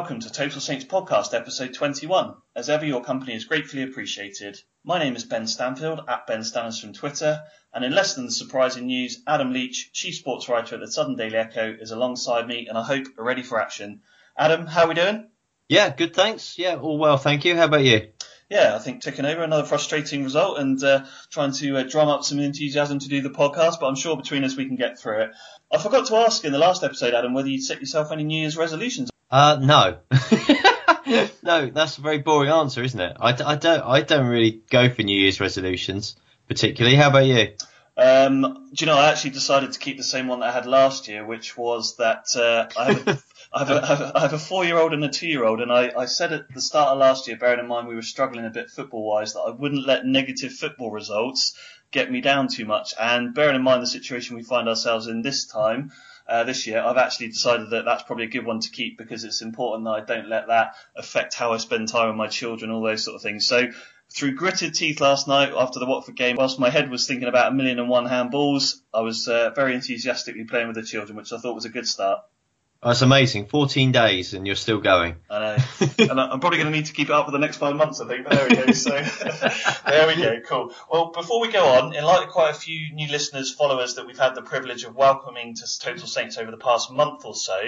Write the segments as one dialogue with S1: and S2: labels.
S1: Welcome to Total Saints Podcast, episode 21. As ever, your company is gratefully appreciated. My name is Ben Stanfield, at Ben Stanners from Twitter, and in less than the surprising news, Adam Leach, chief sports writer at the Southern Daily Echo, is alongside me, and I hope are ready for action. Adam, how are we doing?
S2: Yeah, good, thanks. Yeah, all well, thank you. How about you?
S1: Yeah, I think ticking over another frustrating result and uh, trying to uh, drum up some enthusiasm to do the podcast, but I'm sure between us we can get through it. I forgot to ask in the last episode, Adam, whether you'd set yourself any New Year's resolutions.
S2: Uh, no. no, that's a very boring answer, isn't it? I, I don't, I don't really go for New Year's resolutions particularly. How about you?
S1: Um, do you know, I actually decided to keep the same one that I had last year, which was that uh, I have a, I have a, I have a, I have a four-year-old and a two-year-old, and I, I said at the start of last year, bearing in mind we were struggling a bit football-wise, that I wouldn't let negative football results get me down too much. And bearing in mind the situation we find ourselves in this time, uh, this year, I've actually decided that that's probably a good one to keep because it's important that I don't let that affect how I spend time with my children, all those sort of things. So through gritted teeth last night after the Watford game, whilst my head was thinking about a million and one handballs, I was uh, very enthusiastically playing with the children, which I thought was a good start.
S2: That's amazing. 14 days and you're still going.
S1: I know. and I'm probably going to need to keep it up for the next five months, I think. But there we go. So there we go. Cool. Well, before we go on, in light of quite a few new listeners, followers that we've had the privilege of welcoming to Total Saints over the past month or so,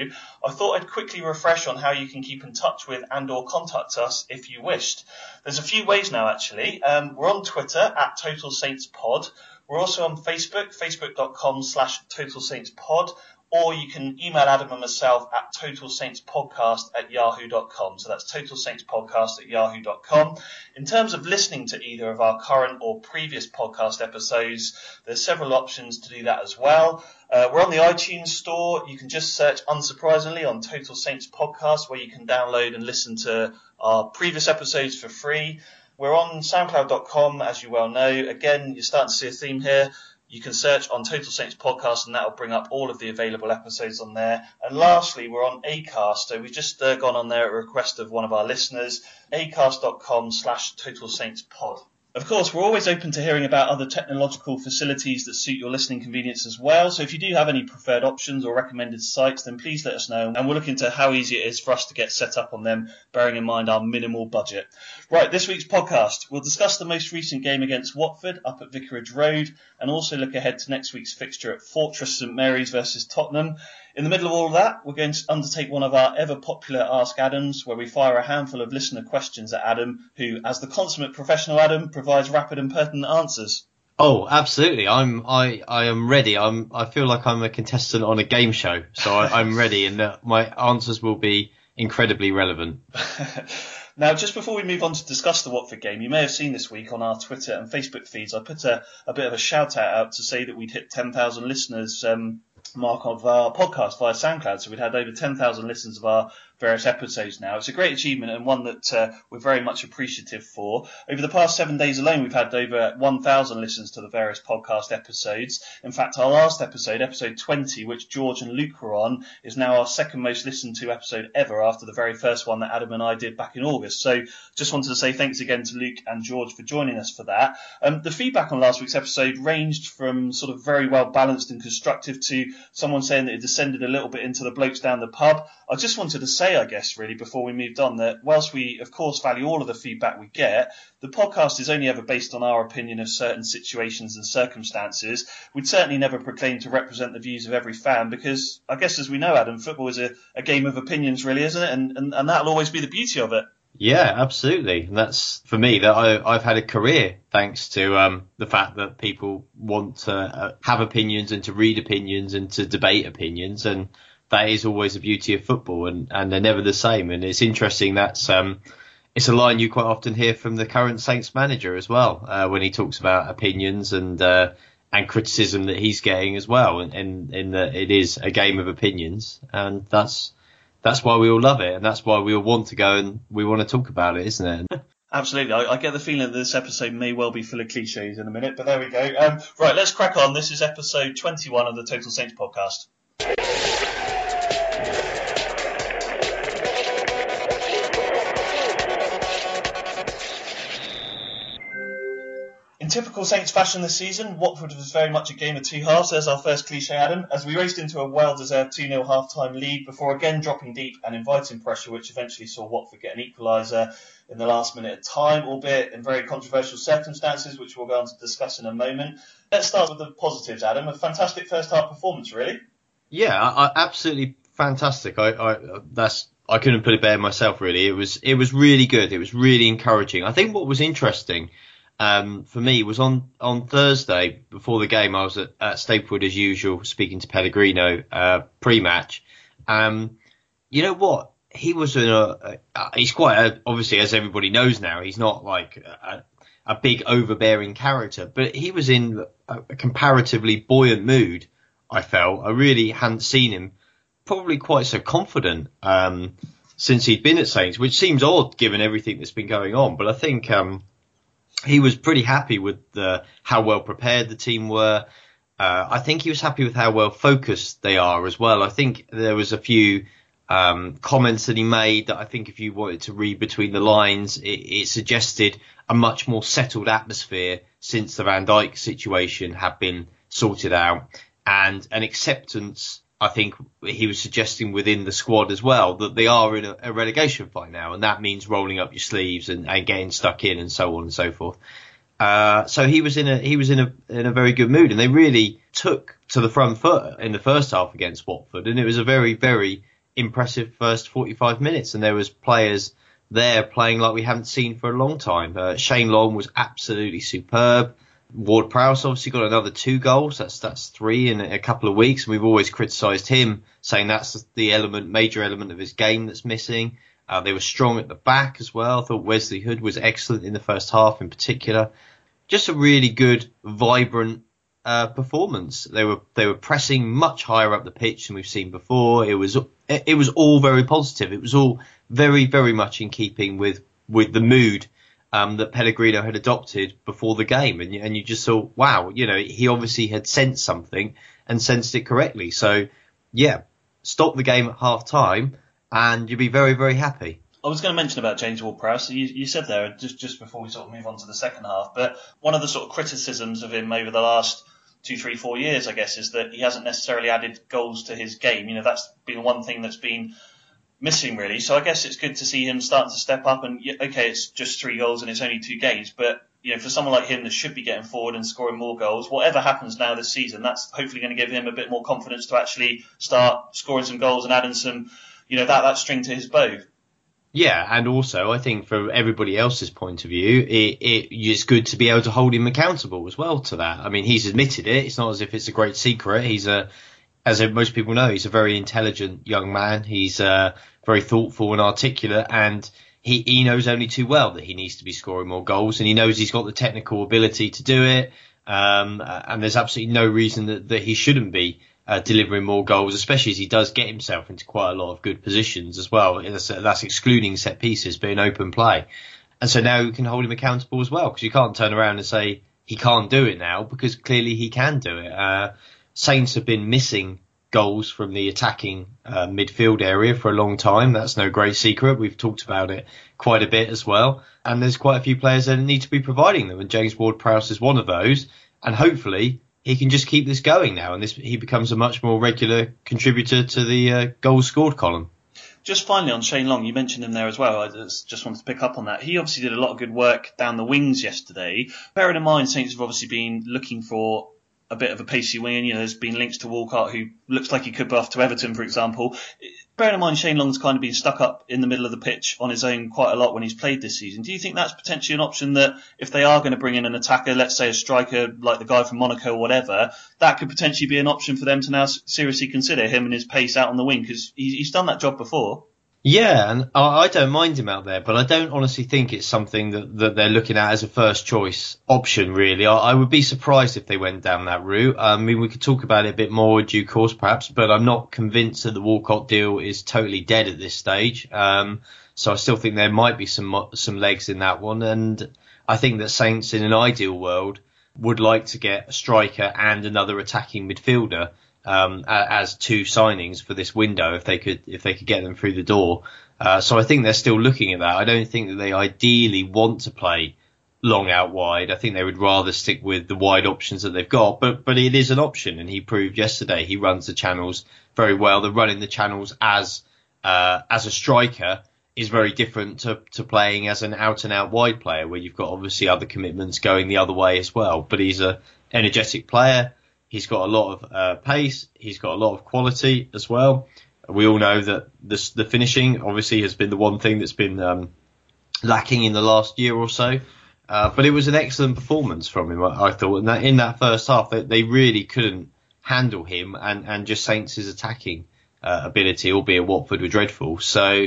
S1: I thought I'd quickly refresh on how you can keep in touch with and or contact us if you wished. There's a few ways now, actually. Um, we're on Twitter at Total Saints Pod. We're also on Facebook, facebook.com slash Total Saints Pod or you can email Adam and myself at totalsaintspodcast at yahoo.com. So that's totalsaintspodcast at yahoo.com. In terms of listening to either of our current or previous podcast episodes, there's several options to do that as well. Uh, we're on the iTunes store. You can just search, unsurprisingly, on Total Saints Podcast, where you can download and listen to our previous episodes for free. We're on SoundCloud.com, as you well know. Again, you're starting to see a theme here. You can search on Total Saints Podcast and that'll bring up all of the available episodes on there. And lastly, we're on Acast. So we've just uh, gone on there at request of one of our listeners, acast.com slash Total Saints Pod. Of course, we're always open to hearing about other technological facilities that suit your listening convenience as well. So if you do have any preferred options or recommended sites, then please let us know. And we'll look into how easy it is for us to get set up on them, bearing in mind our minimal budget. Right, this week's podcast, we'll discuss the most recent game against Watford up at Vicarage Road and also look ahead to next week's fixture at Fortress St Mary's versus Tottenham. In the middle of all of that, we're going to undertake one of our ever popular Ask Adams, where we fire a handful of listener questions at Adam, who, as the consummate professional Adam, provides rapid and pertinent answers.
S2: Oh, absolutely. I'm, I, I am ready. I'm, I feel like I'm a contestant on a game show. So I, I'm ready and uh, my answers will be incredibly relevant.
S1: Now, just before we move on to discuss the Watford game, you may have seen this week on our Twitter and Facebook feeds, I put a, a bit of a shout out out to say that we'd hit 10,000 listeners um, mark of our podcast via SoundCloud. So we'd had over 10,000 listens of our various episodes now. It's a great achievement and one that uh, we're very much appreciative for. Over the past seven days alone, we've had over 1,000 listens to the various podcast episodes. In fact, our last episode, episode 20, which George and Luke were on, is now our second most listened to episode ever after the very first one that Adam and I did back in August. So just wanted to say thanks again to Luke and George for joining us for that. Um, the feedback on last week's episode ranged from sort of very well balanced and constructive to someone saying that it descended a little bit into the blokes down the pub. I just wanted to say, I guess, really, before we moved on, that whilst we, of course, value all of the feedback we get, the podcast is only ever based on our opinion of certain situations and circumstances. We'd certainly never proclaim to represent the views of every fan because I guess, as we know, Adam, football is a, a game of opinions, really, isn't it? And, and, and that'll always be the beauty of it.
S2: Yeah, absolutely. And that's for me that I, have had a career thanks to um, the fact that people want to uh, have opinions and to read opinions and to debate opinions. And that is always the beauty of football and, and they're never the same. And it's interesting that's, um, it's a line you quite often hear from the current Saints manager as well, uh, when he talks about opinions and, uh, and criticism that he's getting as well. And, and in that it is a game of opinions and that's, that's why we all love it, and that's why we all want to go and we want to talk about it, isn't it?
S1: Absolutely. I, I, get the feeling that this episode may well be full of cliches in a minute, but there we go. Um, right, let's crack on. This is episode 21 of the Total Saints podcast. Typical Saints fashion this season, Watford was very much a game of two halves. There's our first cliche, Adam, as we raced into a well-deserved 2-0 half-time lead before again dropping deep and inviting pressure, which eventually saw Watford get an equaliser in the last minute of time, albeit in very controversial circumstances, which we'll go on to discuss in a moment. Let's start with the positives, Adam. A fantastic first half performance, really.
S2: Yeah, I, absolutely fantastic. I, I that's I couldn't put it better myself. Really, it was it was really good. It was really encouraging. I think what was interesting um, for me was on, on Thursday before the game. I was at, at Staplewood as usual, speaking to Pellegrino uh, pre-match. Um, you know what? He was in a, a he's quite a, obviously as everybody knows now. He's not like a, a big overbearing character, but he was in a, a comparatively buoyant mood. I felt I really hadn't seen him probably quite so confident um, since he'd been at Saints, which seems odd given everything that's been going on. But I think um, he was pretty happy with the, how well prepared the team were. Uh, I think he was happy with how well focused they are as well. I think there was a few um, comments that he made that I think if you wanted to read between the lines, it, it, suggested a much more settled atmosphere since the Van Dijk situation had been sorted out and an acceptance I think he was suggesting within the squad as well that they are in a, a relegation fight now, and that means rolling up your sleeves and, and getting stuck in and so on and so forth. Uh, so he was in a he was in a in a very good mood, and they really took to the front foot in the first half against Watford, and it was a very very impressive first 45 minutes, and there was players there playing like we haven't seen for a long time. Uh, Shane Long was absolutely superb. Ward Prowse obviously got another two goals. That's that's three in a couple of weeks. And we've always criticised him, saying that's the element, major element of his game that's missing. Uh, they were strong at the back as well. I thought Wesley Hoedt was excellent in the first half, in particular. Just a really good, vibrant uh, performance. They were they were pressing much higher up the pitch than we've seen before. It was it, it was all very positive. It was all very very much in keeping with with the mood um, that Pellegrino had adopted before the game, and you, and you just saw, wow, you know, he obviously had sensed something and sensed it correctly. So, yeah, stop the game at half time, and you'd be very, very happy.
S1: I was going to mention about James Ward-Prowse. You, you said there just just before we sort of move on to the second half, but one of the sort of criticisms of him over the last two, three, four years, I guess, is that he hasn't necessarily added goals to his game. You know, that's been one thing that's been missing really. So I guess it's good to see him starting to step up. And okay, it's just three goals and it's only two games, but you know, for someone like him that should be getting forward and scoring more goals, whatever happens now this season, that's hopefully going to give him a bit more confidence to actually start scoring some goals and adding some, you know, that that string to his bow.
S2: Yeah, and also I think from everybody else's point of view, it, it it's good to be able to hold him accountable as well to that. I mean, he's admitted it. It's not as if it's a great secret. He's a as most people know, he's a very intelligent young man. He's uh, very thoughtful and articulate, and he, he knows only too well that he needs to be scoring more goals, and he knows he's got the technical ability to do it. Um, and there's absolutely no reason that, that he shouldn't be uh, delivering more goals, especially as he does get himself into quite a lot of good positions as well. That's, that's excluding set pieces, being open play. And so now you can hold him accountable as well, because you can't turn around and say he can't do it now, because clearly he can do it. Uh, Saints have been missing goals from the attacking uh, midfield area for a long time. That's no great secret. We've talked about it quite a bit as well. And there's quite a few players that need to be providing them, and James Ward-Prowse is one of those. And hopefully he can just keep this going now, and this he becomes a much more regular contributor to the uh, goals scored column.
S1: Just finally on Shane Long, you mentioned him there as well. I just, just wanted to pick up on that. He obviously did a lot of good work down the wings yesterday. Bearing in mind, Saints have obviously been looking for a bit of a pacey wing. You know, there's been links to Walcott, who looks like he could be off to Everton, for example bearing in mind Shane Long's kind of been stuck up in the middle of the pitch on his own quite a lot when he's played this season. Do you think that's potentially an option that if they are going to bring in an attacker, let's say a striker like the guy from Monaco or whatever, that could potentially be an option for them to now seriously consider him and his pace out on the wing because he's done that job before.
S2: Yeah, and I don't mind him out there, but I don't honestly think it's something that, that they're looking at as a first choice option, really. I, I would be surprised if they went down that route. I mean, we could talk about it a bit more in due course, perhaps, but I'm not convinced that the Walcott deal is totally dead at this stage. Um, so I still think there might be some some legs in that one, and I think that Saints, in an ideal world, would like to get a striker and another attacking midfielder um, as two signings for this window if they could if they could get them through the door. Uh, so I think they're still looking at that. I don't think that they ideally want to play long out wide. I think they would rather stick with the wide options that they've got. But but it is an option, and he proved yesterday he runs the channels very well. The running the channels as uh, as a striker is very different to, to playing as an out and out wide player, where you've got obviously other commitments going the other way as well. But he's a energetic player. He's got a lot of uh, pace. He's got a lot of quality as well. We all know that this, the finishing obviously has been the one thing that's been um, lacking in the last year or so. Uh, but it was an excellent performance from him, I, I thought. And that in that first half, they, they really couldn't handle him and, and just Saints' attacking uh, ability, albeit Watford were dreadful. So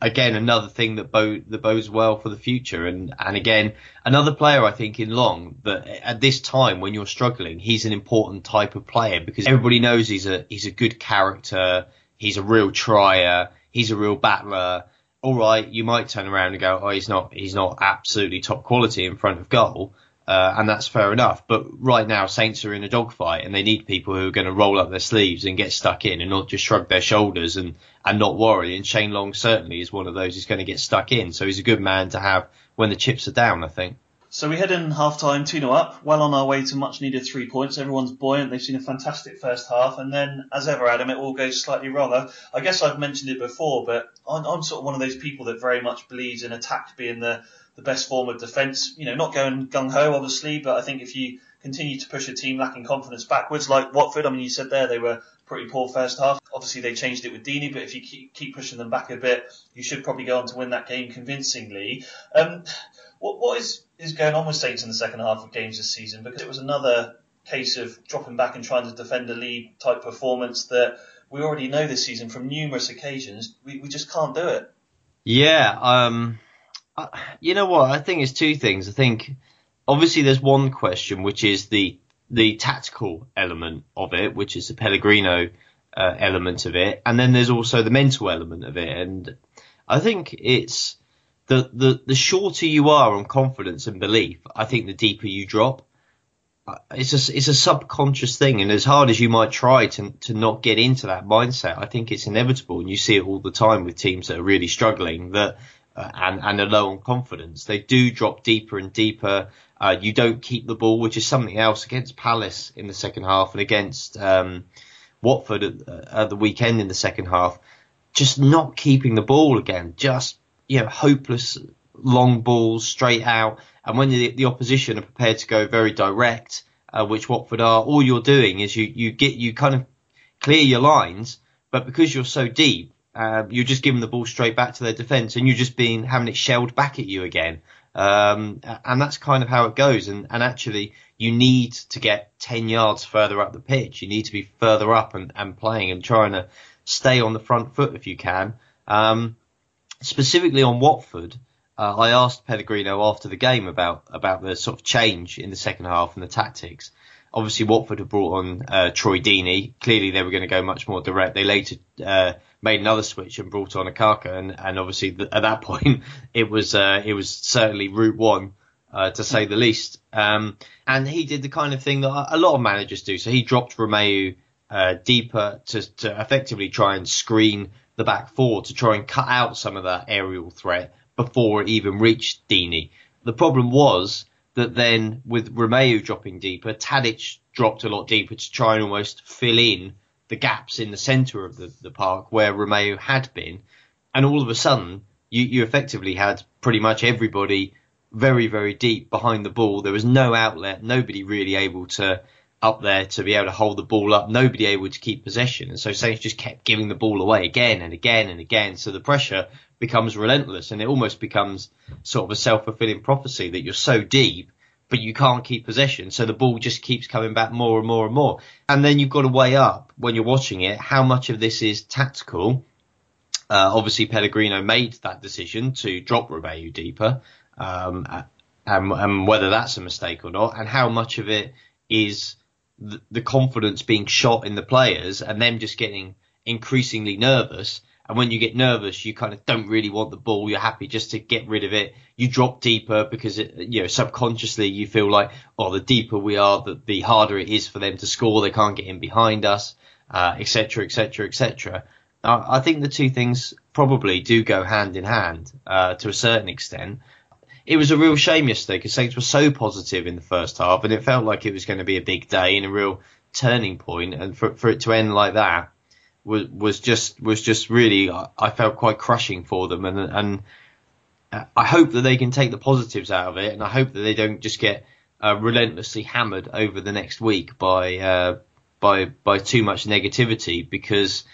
S2: again, another thing that, bo- that bodes well for the future. And, and again, another player I think in Long that at this time when you're struggling, he's an important type of player because everybody knows he's a, he's a good character. He's a real trier. He's a real battler. All right, you might turn around and go, oh, he's not, he's not absolutely top quality in front of goal. Uh, and that's fair enough. But right now, Saints are in a dogfight, and they need people who are going to roll up their sleeves and get stuck in, and not just shrug their shoulders and and not worry. And Shane Long certainly is one of those who's going to get stuck in. So he's a good man to have when the chips are down. I think.
S1: So we head in half time, 2 0 up, well on our way to much needed three points. Everyone's buoyant. They've seen a fantastic first half. And then, as ever, Adam, it all goes slightly wrong. I, guess I've mentioned it before, but I'm, I'm, sort of one of those people that very much believes in attack being the, the best form of defence. You know, not going gung ho, obviously, but I think if you continue to push a team lacking confidence backwards, like Watford, I mean, you said there they were pretty poor first half. Obviously, they changed it with Deeney, but if you keep, pushing them back a bit, you should probably go on to win that game convincingly. Um, what, what is, is going on with Saints in the second half of games this season? Because it was another case of dropping back and trying to defend a lead type performance that we already know this season from numerous occasions. We, we just can't do it.
S2: Yeah, um, you know what? I think it's two things. I think obviously there's one question which is the the tactical element of it, which is the Pellegrino uh, element of it, and then there's also the mental element of it. And I think it's the the the shorter you are on confidence and belief, I think the deeper you drop. Uh, it's a it's a subconscious thing, and as hard as you might try to to not get into that mindset, I think it's inevitable, and you see it all the time with teams that are really struggling that uh, and and are low on confidence. They do drop deeper and deeper. Uh, you don't keep the ball, which is something else against Palace in the second half and against um, Watford at, uh, at, the weekend in the second half. Just not keeping the ball again, just you know, hopeless long balls straight out. And when the, the opposition are prepared to go very direct, uh, which Watford are, all you're doing is you you get you kind of clear your lines, but because you're so deep, uh, you're just giving the ball straight back to their defence, and you're just being having it shelled back at you again. Um, and that's kind of how it goes. And, and actually, you need to get 10 yards further up the pitch. You need to be further up and, and playing and trying to stay on the front foot if you can. Um, specifically on Watford, uh, I asked Pellegrino after the game about, about the sort of change in the second half and the tactics. Obviously, Watford had brought on uh, Troy Deeney. Clearly, they were going to go much more direct. They later uh, made another switch and brought on Okaka, and, and obviously at that point, it was uh, it was certainly route one. Uh, to say the least, um, and he did the kind of thing that a lot of managers do. So he dropped Romeu uh, deeper to, to effectively try and screen the back four to try and cut out some of that aerial threat before it even reached Deeney. The problem was that then with Romeu dropping deeper, Tadic dropped a lot deeper to try and almost fill in the gaps in the centre of the, the park where Romeu had been. And all of a sudden, you, you effectively had pretty much everybody very, very deep behind the ball. There was no outlet, nobody really able to up there to be able to hold the ball up, nobody able to keep possession. And so Saints just kept giving the ball away again and again and again. So the pressure becomes relentless and it almost becomes sort of a self-fulfilling prophecy that you're so deep, but you can't keep possession. So the ball just keeps coming back more and more and more. And then you've got to weigh up when you're watching it, how much of this is tactical. Uh, obviously Pellegrino made that decision to drop Romeu deeper, um, and, and whether that's a mistake or not, and how much of it is the, the confidence being shot in the players and them just getting increasingly nervous. And when you get nervous, you kind of don't really want the ball. You're happy just to get rid of it. You drop deeper because it, you know, subconsciously you feel like, oh, the deeper we are, the, the harder it is for them to score. They can't get in behind us, etc., etc., etc. I think the two things probably do go hand in hand, uh, to a certain extent it was a real shame yesterday because Saints were so positive in the first half, and it felt like it was going to be a big day and a real turning point, and for for it to end like that was was just was just really I felt quite crushing for them, and and I hope that they can take the positives out of it, and I hope that they don't just get uh, relentlessly hammered over the next week by uh, by by too much negativity. Because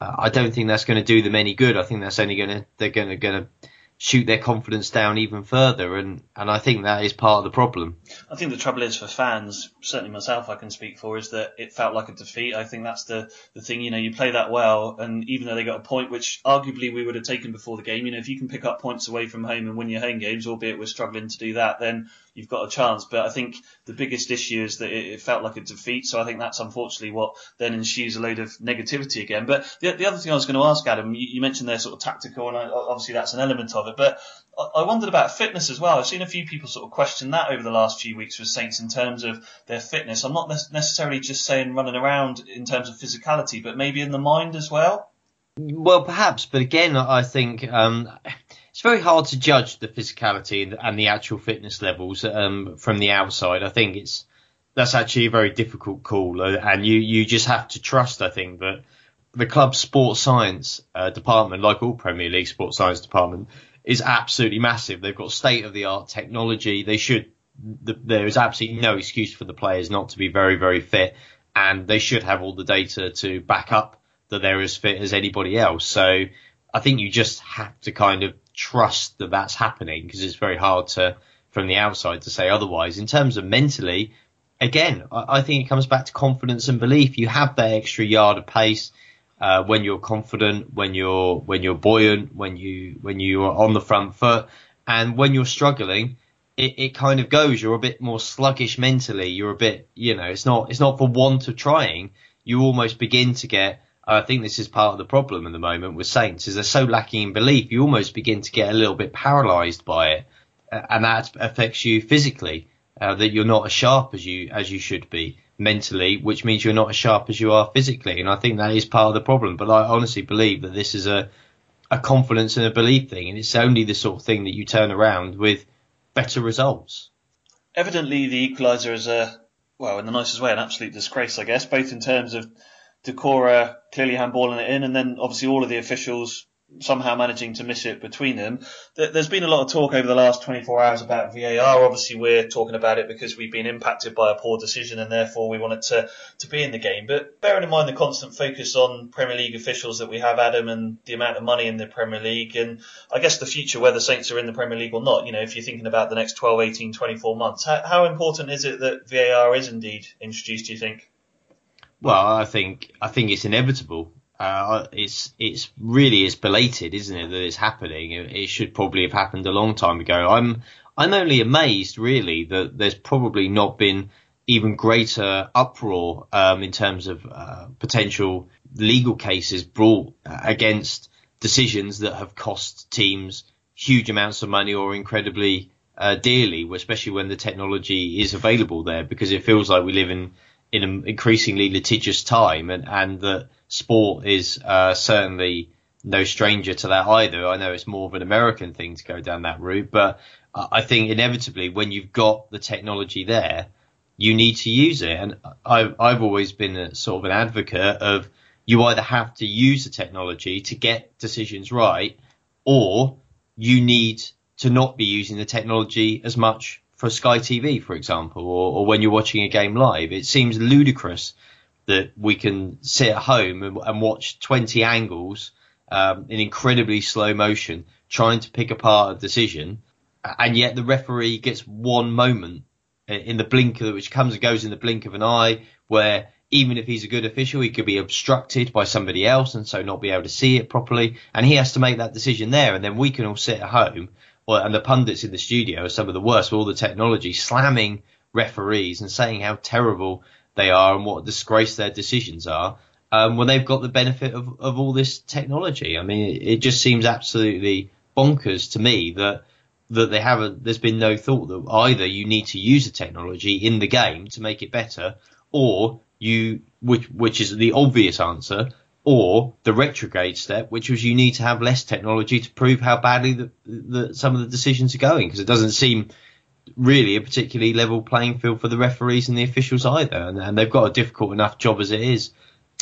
S2: uh, I don't think that's going to do them any good. I think that's only going to they're going to going to shoot their confidence down even further, and, and I think that is part of the problem.
S1: I think the trouble is for fans, certainly myself I can speak for, is that it felt like a defeat. I think that's the, the thing, you know, you play that well, and even though they got a point, which arguably we would have taken before the game, you know, if you can pick up points away from home and win your home games, albeit we're struggling to do that, then you've got a chance. But I think the biggest issue is that it, it, felt like a defeat. So I think that's unfortunately what then ensues a load of negativity again. But the, the other thing I was going to ask, Adam, you, you mentioned they're sort of tactical, and I, obviously that's an element of it. But I, I wondered about fitness as well. I've seen a few people sort of question that over the last few weeks with Saints in terms of their fitness. I'm not necessarily just saying running around in terms of physicality, but maybe in the mind as well.
S2: Well, perhaps, but again, I think um, very hard to judge the physicality and, the actual fitness levels um, from the outside. I think it's that's actually a very difficult call, uh, and you you just have to trust. I think that the club's sports science uh, department, like all Premier League sports science department, is absolutely massive. They've got state of the art technology. They should. The, there is absolutely no excuse for the players not to be very very fit, and they should have all the data to back up that they're as fit as anybody else. So I think you just have to kind of trust that that's happening because it's very hard to, from the outside, to say otherwise. In terms of mentally, again, I, I think it comes back to confidence and belief. You have that extra yard of pace. Uh, when you're confident, when you're when you're buoyant, when you when you are on the front foot, and when you're struggling, it, it kind of goes. You're a bit more sluggish mentally. You're a bit, you know, it's not it's not for want of trying. You almost begin to get I think this is part of the problem at the moment with Saints is they're so lacking in belief. You almost begin to get a little bit paralysed by it, and that affects you physically. Uh, that you're not as sharp as you as you should be mentally, which means you're not as sharp as you are physically. And I think that is part of the problem. But I honestly believe that this is a a confidence and a belief thing, and it's only the sort of thing that you turn around with better results.
S1: Evidently, the equaliser is a well, in the nicest way, an absolute disgrace, I guess, both in terms of Doucouré clearly handballing it in, and then obviously all of the officials somehow managing to miss it between them. There's been a lot of talk over the last 24 hours about VAR. Obviously, we're talking about it because we've been impacted by a poor decision and therefore we wanted to, to be in the game. But bearing in mind the constant focus on Premier League officials that we have, Adam, and the amount of money in the Premier League, and I guess the future, whether Saints are in the Premier League or not, you know, if you're thinking about the next 12, 18, 24 months, how, how important is it that VAR is indeed introduced, do you think?
S2: Well, I think I think it's inevitable. Uh, it's it's really is belated, isn't it, that it's happening? It, should probably have happened a long time ago. I'm I'm only amazed, really, that there's probably not been even greater uproar um, in terms of uh, potential legal cases brought against decisions that have cost teams huge amounts of money or incredibly uh, dearly, especially when the technology is available there, because it feels like we live in in an increasingly litigious time, and and that sport is uh, certainly no stranger to that either. I know it's more of an American thing to go down that route, but I think inevitably when you've got the technology there, you need to use it. And I've I've always been a, sort of an advocate of you either have to use the technology to get decisions right, or you need to not be using the technology as much for Sky TV, for example, or, or when you're watching a game live. It seems ludicrous that we can sit at home and, and watch 20 angles um, in incredibly slow motion, trying to pick apart a decision, and yet the referee gets one moment in the blink of which comes and goes in the blink of an eye, where even if he's a good official, he could be obstructed by somebody else and so not be able to see it properly, and he has to make that decision there, and then we can all sit at home well, and the pundits in the studio are some of the worst with all the technology, slamming referees and saying how terrible they are and what a disgrace their decisions are. Um, when they've got the benefit of, of all this technology, I mean, it, it just seems absolutely bonkers to me that that they haven't. There's been no thought that either you need to use the technology in the game to make it better, or you, which which is the obvious answer, or the retrograde step, which was you need to have less technology to prove how badly the, the, some of the decisions are going, because it doesn't seem really a particularly level playing field for the referees and the officials either, and, and, they've got a difficult enough job as it is.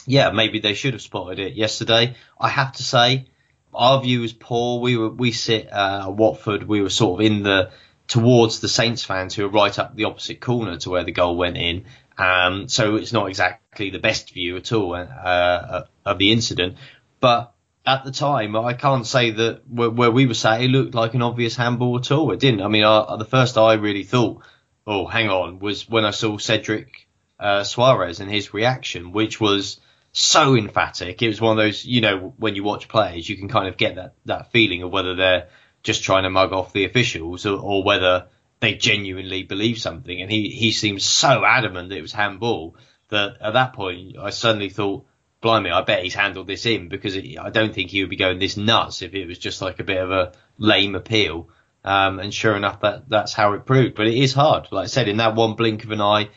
S2: Yeah, maybe they should have spotted it yesterday. I have to say, our view was poor. We were we sit uh, at Watford. We were sort of in the towards the Saints fans who are right up the opposite corner to where the goal went in, um, so it's not exactly the best view at all uh, of the incident. But at the time, I can't say that where, where, we were sat, it looked like an obvious handball at all. It didn't. I mean, I, the first I really thought, oh, hang on, was when I saw Cedric uh, Soares and his reaction, which was so emphatic. It was one of those, you know, when you watch players, you can kind of get that, that feeling of whether they're just trying to mug off the officials or, or whether they genuinely believe something. And he, he seems so adamant that it was handball that at that point I suddenly thought, blimey, I bet he's handled this in because it, I don't think he would be going this nuts if it was just like a bit of a lame appeal. Um, and sure enough, that that's how it proved. But it is hard. Like I said, in that one blink of an eye,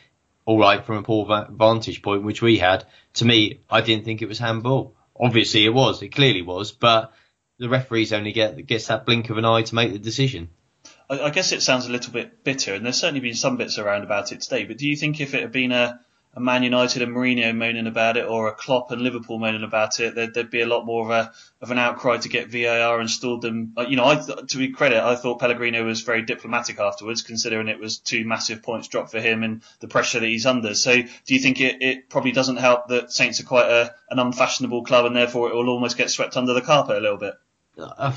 S2: all right from a poor vantage point, which we had. To me, I didn't think it was handball. Obviously, it was. It clearly was. But the referees only get gets that blink of an eye to make the decision.
S1: I, I, guess it sounds a little bit bitter, and there's certainly been some bits around about it today. But do you think if it had been a, a Man United and Mourinho moaning about it, or a Klopp and Liverpool moaning about it, there'd, there'd be a lot more of a of an outcry to get VAR installed. Than uh, you know, I, to be credit, I thought Pellegrino was very diplomatic afterwards, considering it was two massive points dropped for him and the pressure that he's under. So, do you think it, it probably doesn't help that Saints are quite a, an unfashionable club, and therefore it will almost get swept under the carpet a little bit?
S2: Uh,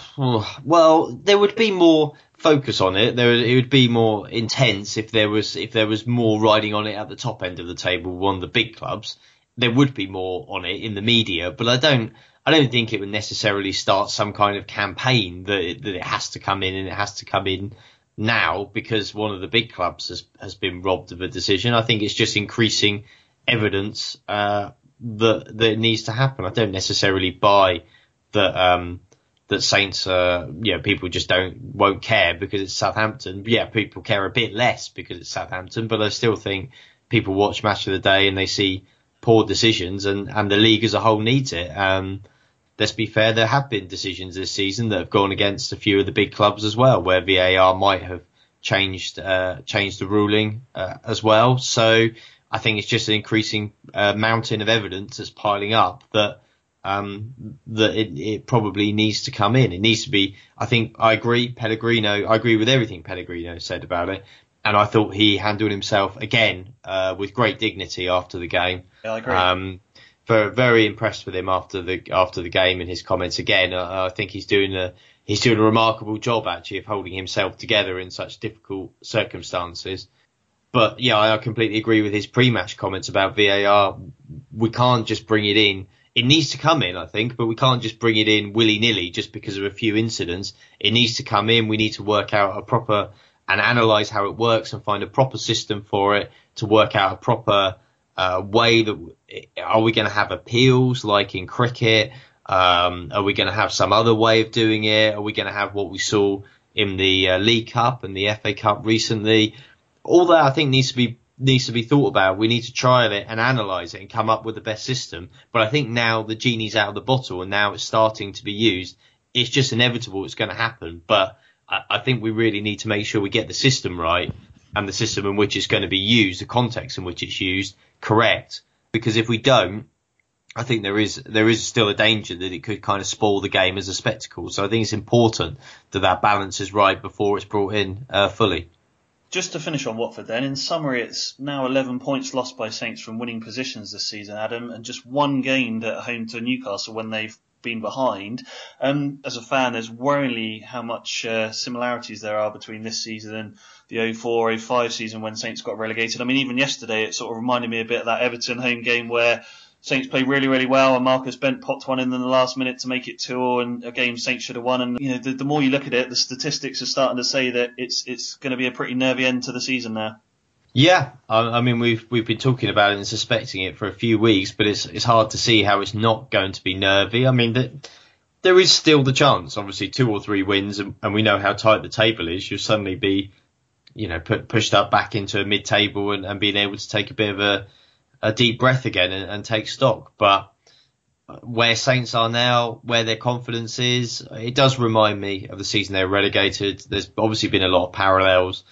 S2: well, there would be more focus on it. There, it would be more intense if there was if there was more riding on it at the top end of the table, one of the big clubs. There would be more on it in the media, but I don't. I don't think it would necessarily start some kind of campaign that it, that it has to come in and it has to come in now because one of the big clubs has has been robbed of a decision. I think it's just increasing evidence uh, that that it needs to happen. I don't necessarily buy that. Um, that Saints, uh, you know, people just don't won't care because it's Southampton. Yeah, people care a bit less because it's Southampton, but I still think people watch Match of the Day and they see poor decisions, and and the league as a whole needs it. Um, let's be fair, there have been decisions this season that have gone against a few of the big clubs as well, where VAR might have changed uh, changed the ruling uh, as well. So I think it's just an increasing uh, mountain of evidence that's piling up that um, that it, it, probably needs to come in. It needs to be. I think I agree. Pellegrino. I agree with everything Pellegrino said about it, and I thought he handled himself again uh, with great dignity after the game.
S1: Yeah, I agree.
S2: Um, very, very impressed with him after the after the game and his comments again. Uh, I think he's doing a he's doing a remarkable job actually of holding himself together in such difficult circumstances. But yeah, I completely agree with his pre-match comments about VAR. We can't just bring it in it needs to come in, I think, but we can't just bring it in willy nilly just because of a few incidents. It needs to come in. We need to work out a proper and analyse how it works and find a proper system for it to work out a proper uh, way that are we going to have appeals like in cricket? Um, are we going to have some other way of doing it? Are we going to have what we saw in the uh, League Cup and the FA Cup recently? All that I think needs to be needs to be thought about. We need to trial it and analyse it and come up with the best system. But I think now the genie's out of the bottle and now it's starting to be used. It's just inevitable it's going to happen. But I, I think we really need to make sure we get the system right and the system in which it's going to be used, the context in which it's used, correct. Because if we don't, I think there is there is still a danger that it could kind of spoil the game as a spectacle. So I think it's important that that balance is right before it's brought in uh, fully.
S1: Just to finish on Watford then, in summary, it's now 11 points lost by Saints from winning positions this season, Adam, and just one gained at home to Newcastle when they've been behind. Um, as a fan, there's worryingly how much uh, similarities there are between this season and the 04 05 season when Saints got relegated. I mean, even yesterday, it sort of reminded me a bit of that Everton home game where Saints played really, really well, and Marcus Bent popped one in in the last minute to make it two, and a game Saints should have won. And you know, the, the more you look at it, the statistics are starting to say that it's it's going to be a pretty nervy end to the season now.
S2: Yeah, I, mean we've we've been talking about it and suspecting it for a few weeks, but it's it's hard to see how it's not going to be nervy. I mean, the, there is still the chance, obviously, two or three wins, and, and we know how tight the table is. You'll suddenly be, you know, put, pushed up back into a mid-table and, and being able to take a bit of a a deep breath again and, and take stock. But where Saints are now, where their confidence is, it does remind me of the season they were relegated. There's obviously been a lot of parallels.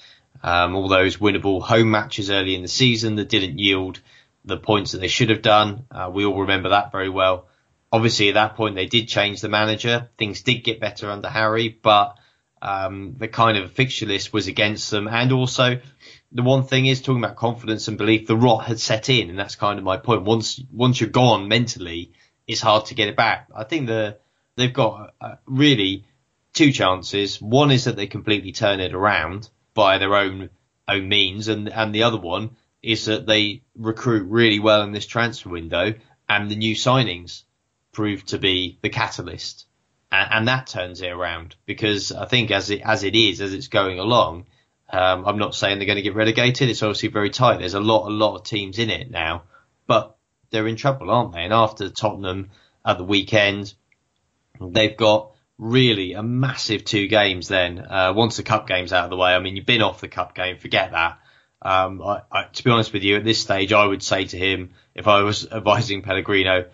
S2: Um, all those winnable home matches early in the season that didn't yield the points that they should have done. Uh, we all remember that very well. Obviously, at that point, they did change the manager. Things did get better under Harry, but um, the kind of fixture list was against them. And also, the one thing is talking about confidence and belief. The rot had set in, and that's kind of my point. Once once you're gone mentally, it's hard to get it back. I think the they've got uh, really two chances. One is that they completely turn it around by their own own means, and and the other one is that they recruit really well in this transfer window, and the new signings prove to be the catalyst, and, and that turns it around. Because I think as it as it is, as it's going along um, I'm not saying they're going to get relegated. It's obviously very tight. There's a lot, a lot of teams in it now, but they're in trouble, aren't they? And after Tottenham at the weekend, they've got really a massive two games then. Uh, once the cup game's out of the way, I mean, you've been off the cup game, forget that. Um, I, I, to be honest with you, at this stage, I would say to him, if I was advising Pellegrino,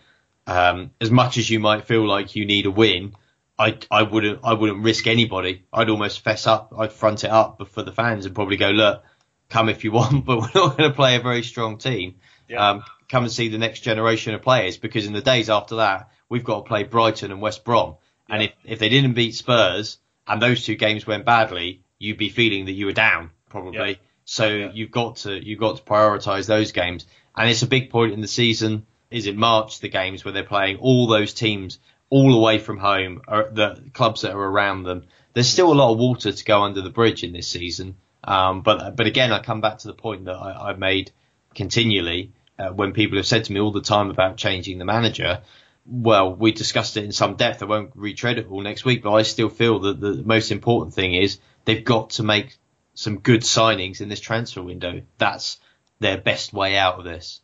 S2: um, as much as you might feel like you need a win, I, I wouldn't I wouldn't risk anybody. I'd almost fess up. I'd front it up for the fans and probably go, look, come if you want, but we're not going to play a very strong team. Yeah. Um, come and see the next generation of players because in the days after that, we've got to play Brighton and West Brom. Yeah. And if, if they didn't beat Spurs and those two games went badly, you'd be feeling that you were down probably. Yeah. So you've got to you've got to prioritise those games. And it's a big point in the season. Is it March the games where they're playing all those teams all away from home, or the clubs that are around them. There's still a lot of water to go under the bridge in this season. Um, but but again, I come back to the point that I, I made continually uh, when people have said to me all the time about changing the manager. Well, we discussed it in some depth. I won't retread it all next week, but I still feel that the most important thing is they've got to make some good signings in this transfer window. That's their best way out of this.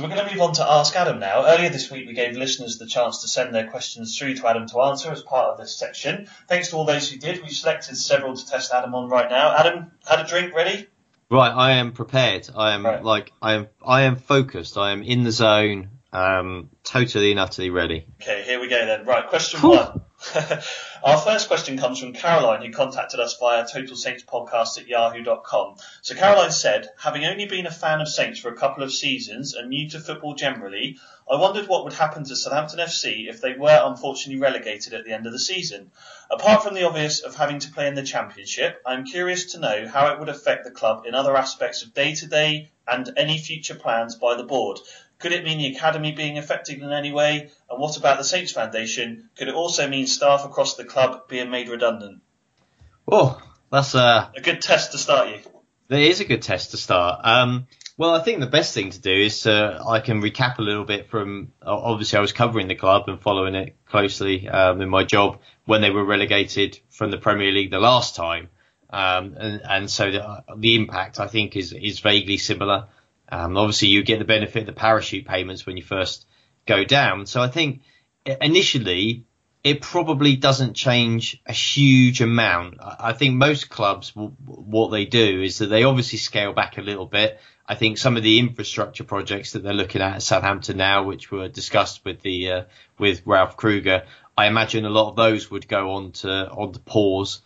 S1: So we're going to move on to Ask Adam now. Earlier this week, we gave listeners the chance to send their questions through to Adam to answer as part of this section. Thanks to all those who did. We've selected several to test Adam on right now. Adam, had a drink ready?
S2: Right, I am prepared. I am right. like I am. I am focused. I am in the zone. Um, totally and utterly ready.
S1: Okay, here we go then. Right, question one. Our first question comes from Caroline, who contacted us via Total Saints podcast at yahoo.com. So Caroline said, having only been a fan of Saints for a couple of seasons and new to football generally, I wondered what would happen to Southampton FC if they were unfortunately relegated at the end of the season. Apart from the obvious of having to play in the Championship, I'm curious to know how it would affect the club in other aspects of day to day and any future plans by the board. Could it mean the academy being affected in any way? And what about the Saints Foundation? Could it also mean staff across the club being made redundant?
S2: Oh, that's a,
S1: a good test to start you.
S2: It is a good test to start. Um, Well, I think the best thing to do is uh, I can recap a little bit from obviously I was covering the club and following it closely um, in my job when they were relegated from the Premier League the last time, um, and, and, so the, the, impact I think is is vaguely similar. Um, obviously, you get the benefit of the parachute payments when you first go down. So I think initially it probably doesn't change a huge amount. I think most clubs, what they do is that they obviously scale back a little bit. I think some of the infrastructure projects that they're looking at at Southampton now, which were discussed with the uh, with Ralph Krueger, I imagine a lot of those would go on to on to pause.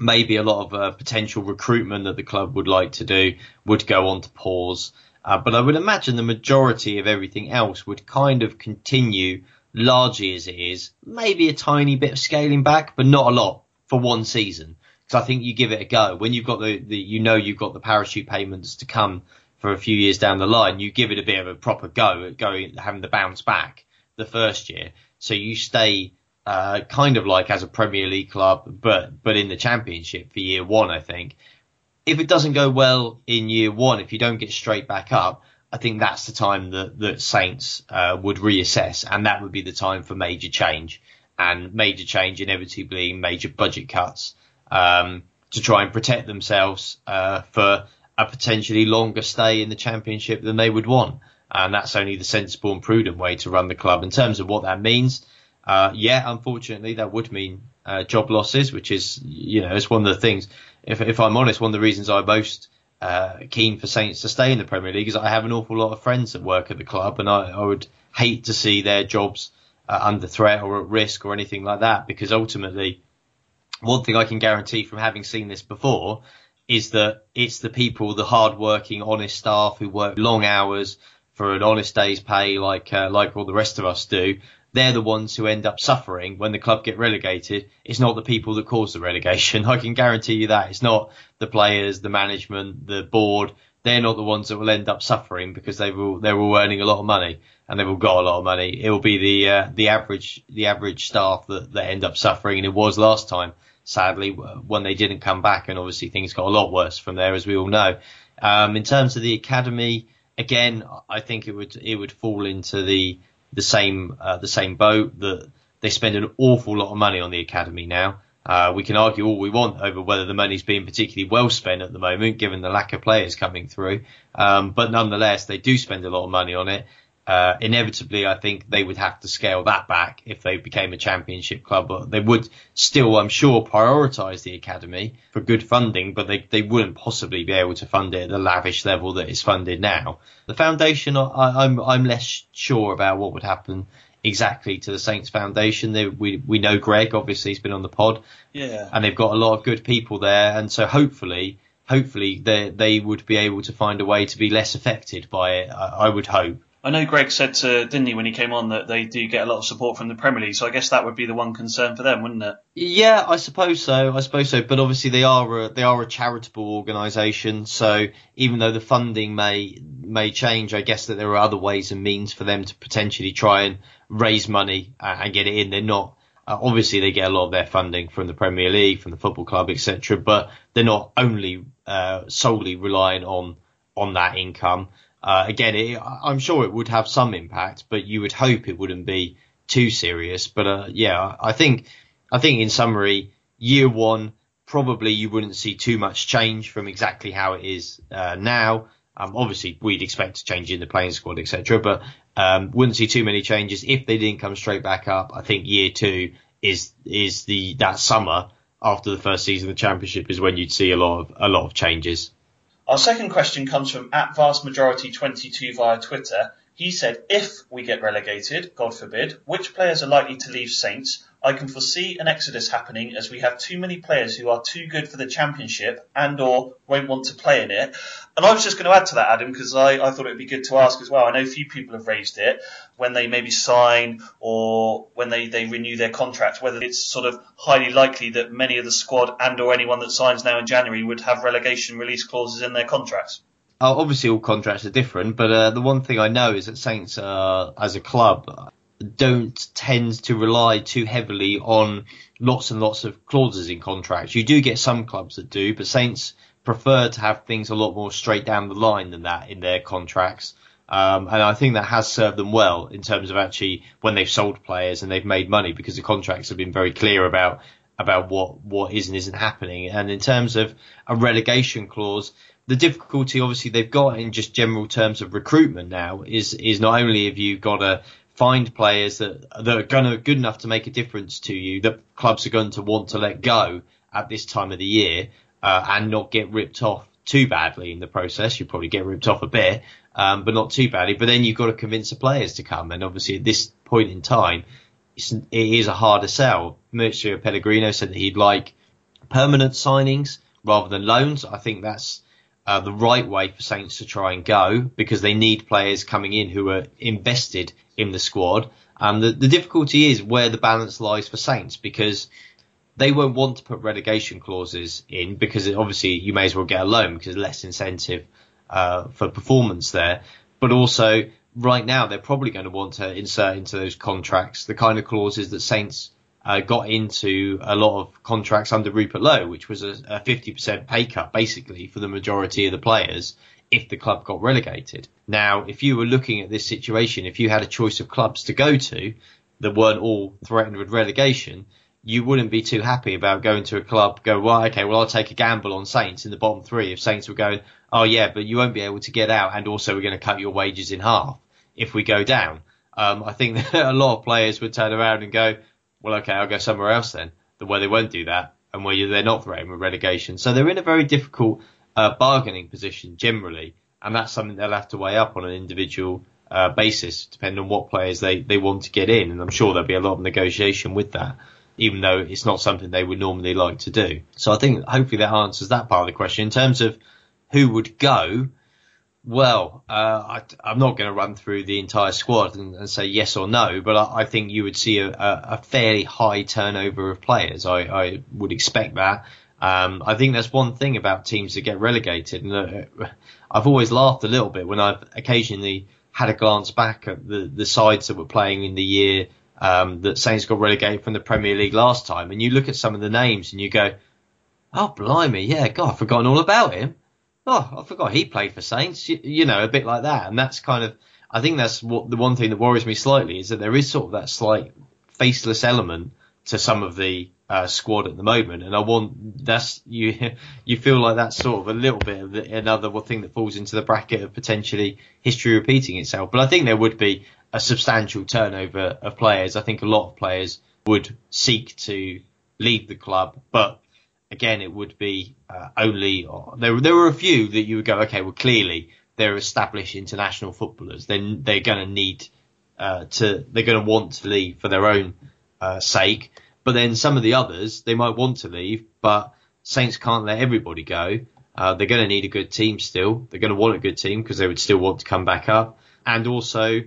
S2: Maybe a lot of uh, potential recruitment that the club would like to do would go on to pause. Uh, but I would imagine the majority of everything else would kind of continue largely as it is, maybe a tiny bit of scaling back, but not a lot for one season. Because I think you give it a go when you've got the, the, you know, you've got the parachute payments to come for a few years down the line. You give it a bit of a proper go at going, having the bounce back the first year. So you stay, uh, kind of like as a Premier League club, but, but in the championship for year one, I think. If it doesn't go well in year one, if you don't get straight back up, I think that's the time that, that Saints uh, would reassess, and that would be the time for major change, and major change inevitably major budget cuts um, to try and protect themselves uh, for a potentially longer stay in the Championship than they would want. And that's only the sensible and prudent way to run the club. In terms of what that means, uh, yeah, unfortunately, that would mean uh, job losses, which is, you know, it's one of the things. If, if I'm honest, one of the reasons I'm most uh, keen for Saints to stay in the Premier League is I have an awful lot of friends that work at the club, and I, I would hate to see their jobs uh, under threat or at risk or anything like that. Because ultimately, one thing I can guarantee from having seen this before is that it's the people, the hard-working, honest staff who work long hours for an honest day's pay, like uh, like all the rest of us do, they're the ones who end up suffering when the club get relegated. It's not the people that cause the relegation. I can guarantee you that. It's not the players, the management, the board. They're not the ones that will end up suffering because they will, they're all earning a lot of money and they've all got a lot of money. It will be the, uh, the average, the average staff that, that end up suffering. And it was last time, sadly, when they didn't come back. And obviously things got a lot worse from there, as we all know. Um, in terms of the academy, again, I think it would, it would fall into the, the same uh, the same boat that they spend an awful lot of money on the academy now. Uh, we can argue all we want over whether the money's being particularly well spent at the moment, given the lack of players coming through. Um, but nonetheless, they do spend a lot of money on it uh, inevitably, I think they would have to scale that back if they became a championship club. But they would still, I'm sure, prioritise the academy for good funding, but they, they wouldn't possibly be able to fund it at the lavish level that it's funded now. The foundation, I, I'm I'm less sure about what would happen exactly to the Saints Foundation. They, we we know Greg, obviously, he's been on the pod,
S1: yeah,
S2: and they've got a lot of good people there, and so hopefully. Hopefully they they would be able to find a way to be less affected by it. I, I would hope.
S1: I know Greg said to, didn't he, when he came on, that they do get a lot of support from the Premier League. So I guess that would be the one concern for them, wouldn't it?
S2: Yeah, I suppose so. I suppose so. But obviously they are a, they are a charitable organisation. So even though the funding may may change, I guess that there are other ways and means for them to potentially try and raise money and get it in. They're not uh, obviously they get a lot of their funding from the Premier League, from the football club, etc. But they're not only uh, solely relying on on that income. Uh, again, it, I'm sure it would have some impact, but you would hope it wouldn't be too serious. But uh, yeah, I think I think in summary, year one probably you wouldn't see too much change from exactly how it is uh, now. Um, obviously, we'd expect to change in the playing squad, etc. But um, wouldn't see too many changes if they didn't come straight back up. I think year two is is the that summer after the first season of the championship is when you'd see a lot of a lot of changes.
S1: Our second question comes from at vast majority 22 via Twitter. He said, if we get relegated, God forbid, which players are likely to leave Saints? I can foresee an exodus happening as we have too many players who are too good for the championship and or won't want to play in it. And I was just going to add to that, Adam, because I, I thought it would be good to ask as well. I know a few people have raised it when they maybe sign or when they, they renew their contract, whether it's sort of highly likely that many of the squad and or anyone that signs now in January would have relegation release clauses in their contracts.
S2: Oh, obviously, all contracts are different, but uh, the one thing I know is that Saints, uh, as a club, don't tend to rely too heavily on lots and lots of clauses in contracts. You do get some clubs that do, but Saints prefer to have things a lot more straight down the line than that in their contracts. Um, and I think that has served them well in terms of actually when they've sold players and they've made money because the contracts have been very clear about about what what is and isn't happening. And in terms of a relegation clause, the difficulty obviously they've got in just general terms of recruitment now is is not only have you got to find players that that are going to good enough to make a difference to you that clubs are going to want to let go at this time of the year uh, and not get ripped off too badly in the process. You probably get ripped off a bit, um, but not too badly. But then you've got to convince the players to come. And obviously at this point in time, it's, it is a harder sell. Mauricio Pellegrino said that he'd like permanent signings rather than loans. I think that's uh, the right way for Saints to try and go because they need players coming in who are invested in the squad. And the, the difficulty is where the balance lies for Saints because they won't want to put relegation clauses in because obviously you may as well get a loan because less incentive uh, for performance there. But also, right now, they're probably going to want to insert into those contracts the kind of clauses that Saints uh, got into a lot of contracts under Rupert Lowe, which was a, a 50% pay cut basically for the majority of the players if the club got relegated. Now, if you were looking at this situation, if you had a choice of clubs to go to that weren't all threatened with relegation, you wouldn't be too happy about going to a club, go, well, okay, well, I'll take a gamble on Saints in the bottom three. If Saints were going, oh yeah, but you won't be able to get out, and also we're going to cut your wages in half if we go down. Um, I think that a lot of players would turn around and go, well, okay, I'll go somewhere else then, the where they won't do that, and where they're not threatened with relegation. So they're in a very difficult uh, bargaining position generally, and that's something they'll have to weigh up on an individual uh, basis, depending on what players they, they want to get in, and I'm sure there'll be a lot of negotiation with that even though it's not something they would normally like to do. So I think hopefully that answers that part of the question. In terms of who would go, well, uh, I, am not going to run through the entire squad and, and say yes or no, but I, I think you would see a, a, fairly high turnover of players. I, I would expect that. Um, I think that's one thing about teams that get relegated. And uh, I've always laughed a little bit when I've occasionally had a glance back at the, the sides that were playing in the year um, that Saints got relegated from the Premier League last time, and you look at some of the names and you go, "Oh, blimey, yeah, God, I've forgotten all about him. Oh, I forgot he played for Saints. You, you know, a bit like that." And that's kind of, I think that's what the one thing that worries me slightly is that there is sort of that slight faceless element to some of the uh, squad at the moment, and I want that's you you feel like that's sort of a little bit of the, another thing that falls into the bracket of potentially history repeating itself. But I think there would be a substantial turnover of players. I think a lot of players would seek to leave the club, but again, it would be uh, only there. There were a few that you would go, okay, well, clearly they're established international footballers. Then they're going to need uh, to, they're going to want to leave for their own uh, sake. But then some of the others, they might want to leave, but Saints can't let everybody go. Uh, they're going to need a good team still. They're going to want a good team because they would still want to come back up. And also,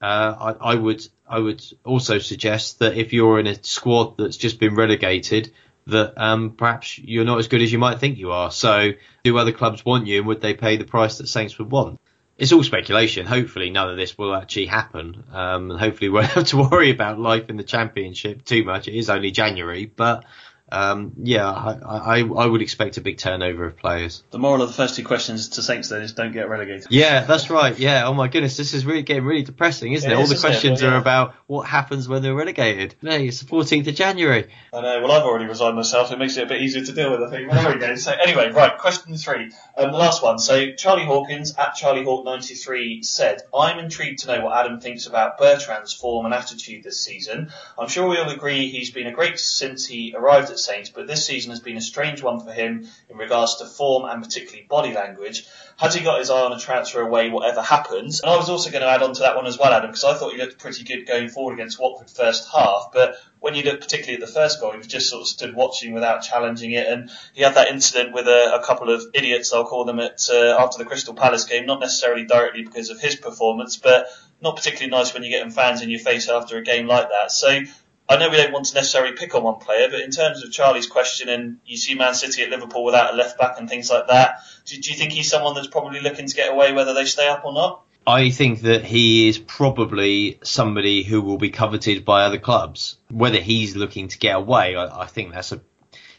S2: uh, I, I, would I would also suggest that if you're in a squad that's just been relegated, that um, perhaps you're not as good as you might think you are. So, do other clubs want you, and would they pay the price that Saints would want? It's all speculation. Hopefully, none of this will actually happen. Um, and hopefully, we won't have to worry about life in the Championship too much. It is only January, but um, yeah, I, I, I, would expect a big turnover of players.
S1: The moral of the first two questions to Saints then is don't get relegated.
S2: Yeah, that's right. Yeah. Oh my goodness, this is really getting really depressing, isn't it? it? All is, the questions well, yeah. are about what happens when they're relegated. No, it's the 14th of January.
S1: I know. Well, I've already resigned myself. It makes it a bit easier to deal with, I think. Well, there we go. So anyway, right. Question three. Um, the last one. So Charlie Hawkins at Charlie Hawk 93 said, "I'm intrigued to know what Adam thinks about Bertrand's form and attitude this season. I'm sure we all agree he's been a great since he arrived at Saints, but this season." has been a strange one for him in regards to form and particularly body language. Has he got his eye on a transfer away, whatever happens? And I was also going to add on to that one as well, Adam, because I thought he looked pretty good going forward against Watford first half. But when you look particularly at the first goal, he was just sort of stood watching without challenging it. And he had that incident with a, a couple of idiots, I'll call them, at uh, after the Crystal Palace game, not necessarily directly because of his performance, but not particularly nice when you're getting fans in your face after a game like that. So I know we don't want to necessarily pick on one player, but in terms of Charlie's question, and you see Man City at Liverpool without a left back and things like that, do, do you think he's someone that's probably looking to get away whether they stay up or not?
S2: I think that he is probably somebody who will be coveted by other clubs. Whether he's looking to get away, I, I think that's a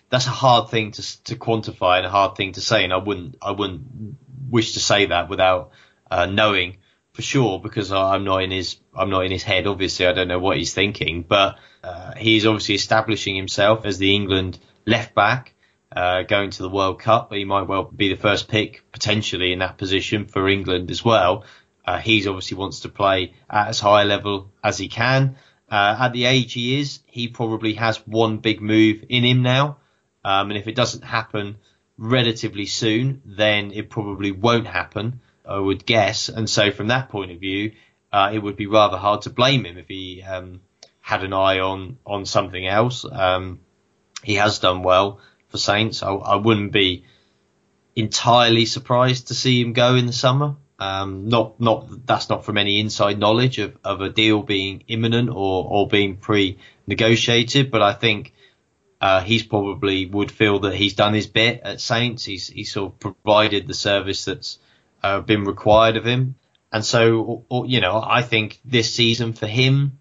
S2: that's a hard thing to to quantify and a hard thing to say, and I wouldn't I wouldn't wish to say that without uh, knowing for sure because I'm not in his I'm not in his head. Obviously, I don't know what he's thinking, but uh, he's obviously establishing himself as the England left back. Uh, going to the World Cup, he might well be the first pick potentially in that position for England as well. Uh, he's obviously wants to play at as high a level as he can. Uh, at the age he is, he probably has one big move in him now. Um, and if it doesn't happen relatively soon, then it probably won't happen, I would guess. And so from that point of view, uh, it would be rather hard to blame him if he um, had an eye on on something else. Um, he has done well for Saints. I, I, wouldn't be entirely surprised to see him go in the summer. Um, not not that's not from any inside knowledge of, of a deal being imminent or, or being pre-negotiated, but I think uh, he's probably would feel that he's done his bit at Saints. He's he's sort of provided the service that's uh, been required of him, and so or, you know I think this season for him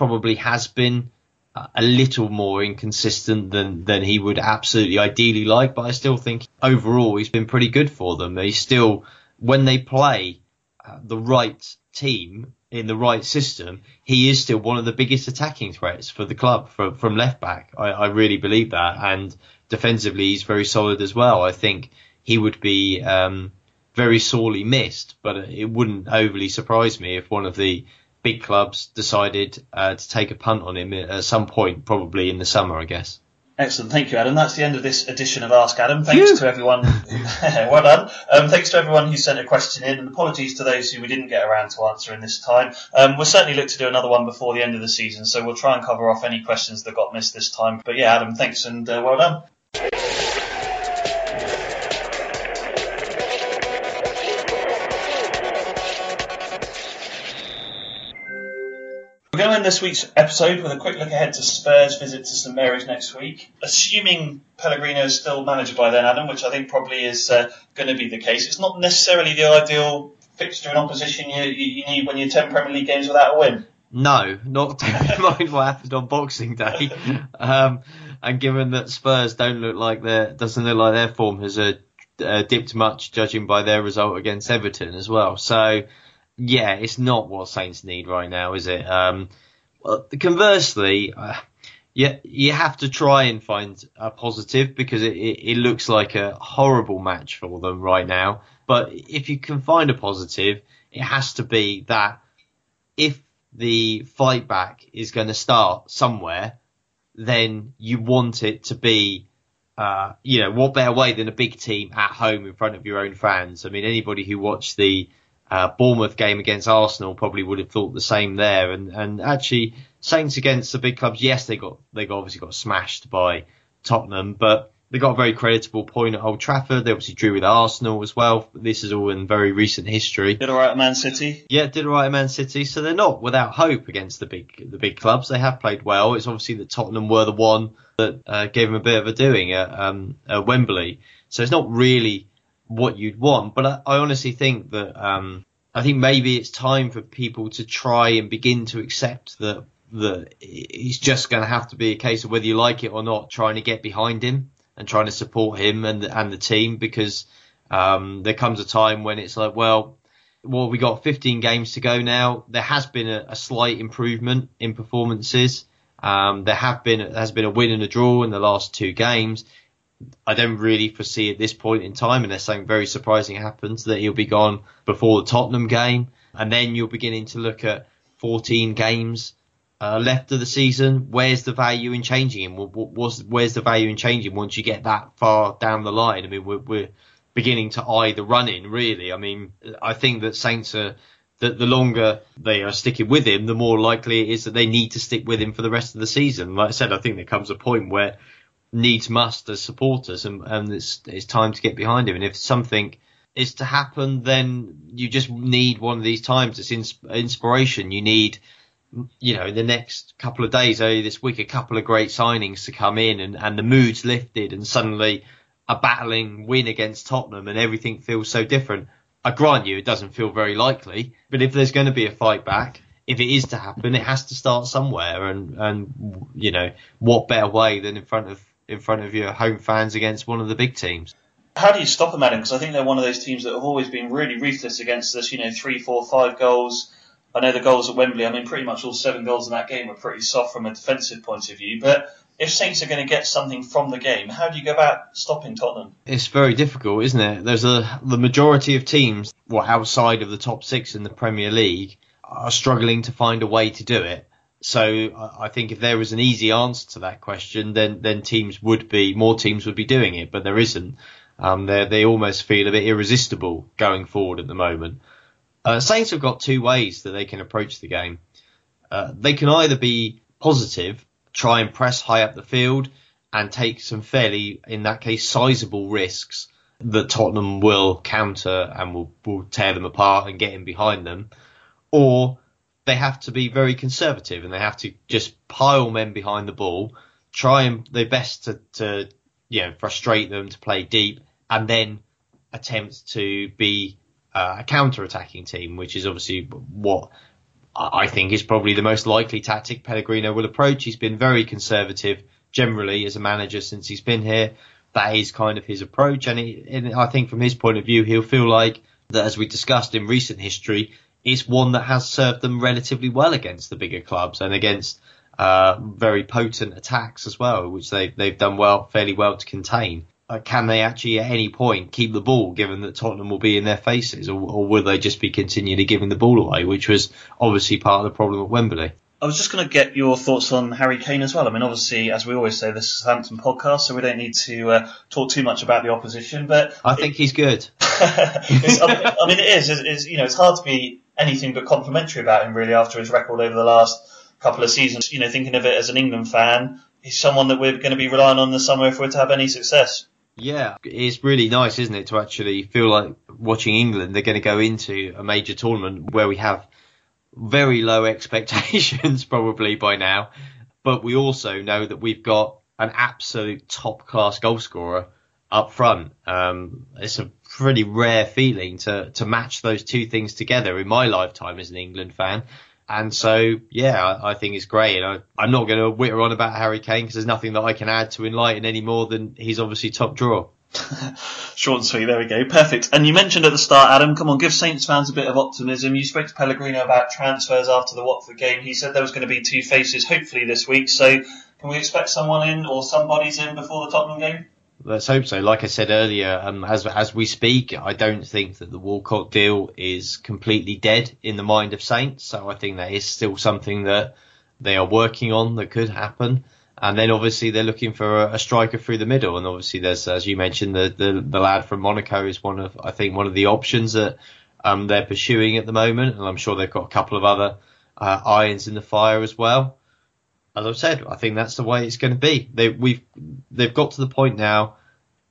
S2: probably has been a little more inconsistent than than he would absolutely ideally like, but I still think overall he's been pretty good for them. He's still when they play uh, the right team in the right system, he is still one of the biggest attacking threats for the club from, from left back. I, I really believe that. And defensively, he's very solid as well. I think he would be um, very sorely missed, but it wouldn't overly surprise me if one of the big clubs decided uh, to take a punt on him at some point, probably in the summer, I guess.
S1: Excellent, thank you, Adam. That's the end of this edition of Ask Adam. Thanks Phew. to everyone. well done. Um, thanks to everyone who sent a question in, and apologies to those who we didn't get around to answering this time. Um, we'll certainly look to do another one before the end of the season, so we'll try and cover off any questions that got missed this time. But yeah, Adam, thanks and uh, well done. Going to end this week's episode with a quick look ahead to Spurs' visit to St Mary's next week. Assuming Pellegrino is still manager by then, Adam, which I think probably is uh, going to be the case. It's not necessarily the ideal fixture and opposition you, you, need when you're 10 Premier League games without a win.
S2: No, not in mind what happened on Boxing Day. Um, and given that Spurs don't look like their doesn't look like their form has uh, uh, dipped much, judging by their result against Everton as well. So yeah, it's not what Saints need right now, is it? Um, well, conversely, uh, yeah, you have to try and find a positive because it, it, it, looks like a horrible match for them right now. But if you can find a positive, it has to be that if the fight back is going to start somewhere, then you want it to be, uh, you know, what better way than a big team at home in front of your own fans? I mean, anybody who watched the uh, Bournemouth game against Arsenal probably would have thought the same there. And, and actually, Saints against the big clubs, yes, they got they got, obviously got smashed by Tottenham, but they got a very creditable point at Old Trafford. They obviously drew with Arsenal as well. This is all in very recent history.
S1: Did alright at Man City.
S2: Yeah, did alright at Man City. So they're not without hope against the big the big clubs. They have played well. It's obviously that Tottenham were the one that uh, gave them a bit of a doing at, um, at Wembley. So it's not really what you'd want. But I, I honestly think that um, I think maybe it's time for people to try and begin to accept that that it's just going to have to be a case of whether you like it or not, trying to get behind him and trying to support him and the, and the team because um, there comes a time when it's like, well, well, we got 15 games to go now. There has been a, a slight improvement in performances. Um, there have been there has been a win and a draw in the last two games. I don't really foresee at this point in time, unless something very surprising happens, that he'll be gone before the Tottenham game. And then you're beginning to look at 14 games uh, left of the season. Where's the value in changing him? Where's the value in changing once you get that far down the line? I mean, we're, we're beginning to eye the running, really. I mean, I think that Saints are that the longer they are sticking with him, the more likely it is that they need to stick with him for the rest of the season. Like I said, I think there comes a point where needs must as supporters, and, and it's, it's time to get behind him. And if something is to happen, then you just need one of these times. It's ins- inspiration. You need, you know, in the next couple of days, early this week, a couple of great signings to come in, and, and the mood's lifted, and suddenly a battling win against Tottenham, and everything feels so different. I grant you, it doesn't feel very likely, but if there's going to be a fight back, if it is to happen, it has to start somewhere, and and you know what better way than in front of in front of your home fans against one of the big teams.
S1: How do you stop them, Adam? Because I think they're one of those teams that have always been really ruthless against us. You know, three, four, five goals. I know the goals at Wembley. I mean, pretty much all seven goals in that game were pretty soft from a defensive point of view. But if Saints are going to get something from the game, how do you go about stopping Tottenham?
S2: It's very difficult, isn't it? There's a the majority of teams, well, outside of the top six in the Premier League, are struggling to find a way to do it. So I think if there was an easy answer to that question, then then teams would be more teams would be doing it, but there isn't. Um, they they almost feel a bit irresistible going forward at the moment. Uh, Saints have got two ways that they can approach the game. Uh, they can either be positive, try and press high up the field, and take some fairly, in that case, sizable risks that Tottenham will counter and will, will tear them apart and get in behind them, or they have to be very conservative and they have to just pile men behind the ball, try and their best to, to you know frustrate them to play deep, and then attempt to be uh, a counter-attacking team, which is obviously what I think is probably the most likely tactic Pellegrino will approach. He's been very conservative generally as a manager since he's been here. That is kind of his approach, and, he, and I think from his point of view, he'll feel like that, as we discussed in recent history, it's one that has served them relatively well against the bigger clubs and against uh, very potent attacks as well, which they they've done well, fairly well to contain. Uh, can they actually at any point keep the ball, given that Tottenham will be in their faces, or, or will they just be continually giving the ball away, which was obviously part of the problem at Wembley?
S1: I was just going to get your thoughts on Harry Kane as well. I mean, obviously, as we always say, this is a Hampton podcast, so we don't need to uh, talk too much about the opposition. But
S2: I think
S1: it,
S2: he's good.
S1: I mean, it is. It's, it's, you know, it's hard to be anything but complimentary about him really after his record over the last couple of seasons. You know, thinking of it as an England fan, he's someone that we're going to be relying on the summer if we're to have any success.
S2: Yeah, it's really nice, isn't it, to actually feel like watching England. They're going to go into a major tournament where we have very low expectations probably by now, but we also know that we've got an absolute top class goal scorer up front. Um, it's a pretty rare feeling to to match those two things together in my lifetime as an England fan. And so, yeah, I, I think it's great. And I, am not going to witter on about Harry Kane because there's nothing that I can add to enlighten any more than he's obviously top drawer.
S1: Short and sweet. There we go. Perfect. And you mentioned at the start, Adam. Come on, give Saints fans a bit of optimism. You spoke to Pellegrino about transfers after the Watford game. He said there was going to be two faces, hopefully this week. So, can we expect someone in or somebody's in before the Tottenham game?
S2: Let's hope so. Like I said earlier, um, as as we speak, I don't think that the Walcott deal is completely dead in the mind of Saints. So I think that is still something that they are working on that could happen. And then obviously they're looking for a, a striker through the middle. And obviously there's, as you mentioned, the, the, the lad from Monaco is one of, I think, one of the options that um, they're pursuing at the moment. And I'm sure they've got a couple of other uh, irons in the fire as well as I've said, I think that's the way it's going to be. They we've they've got to the point now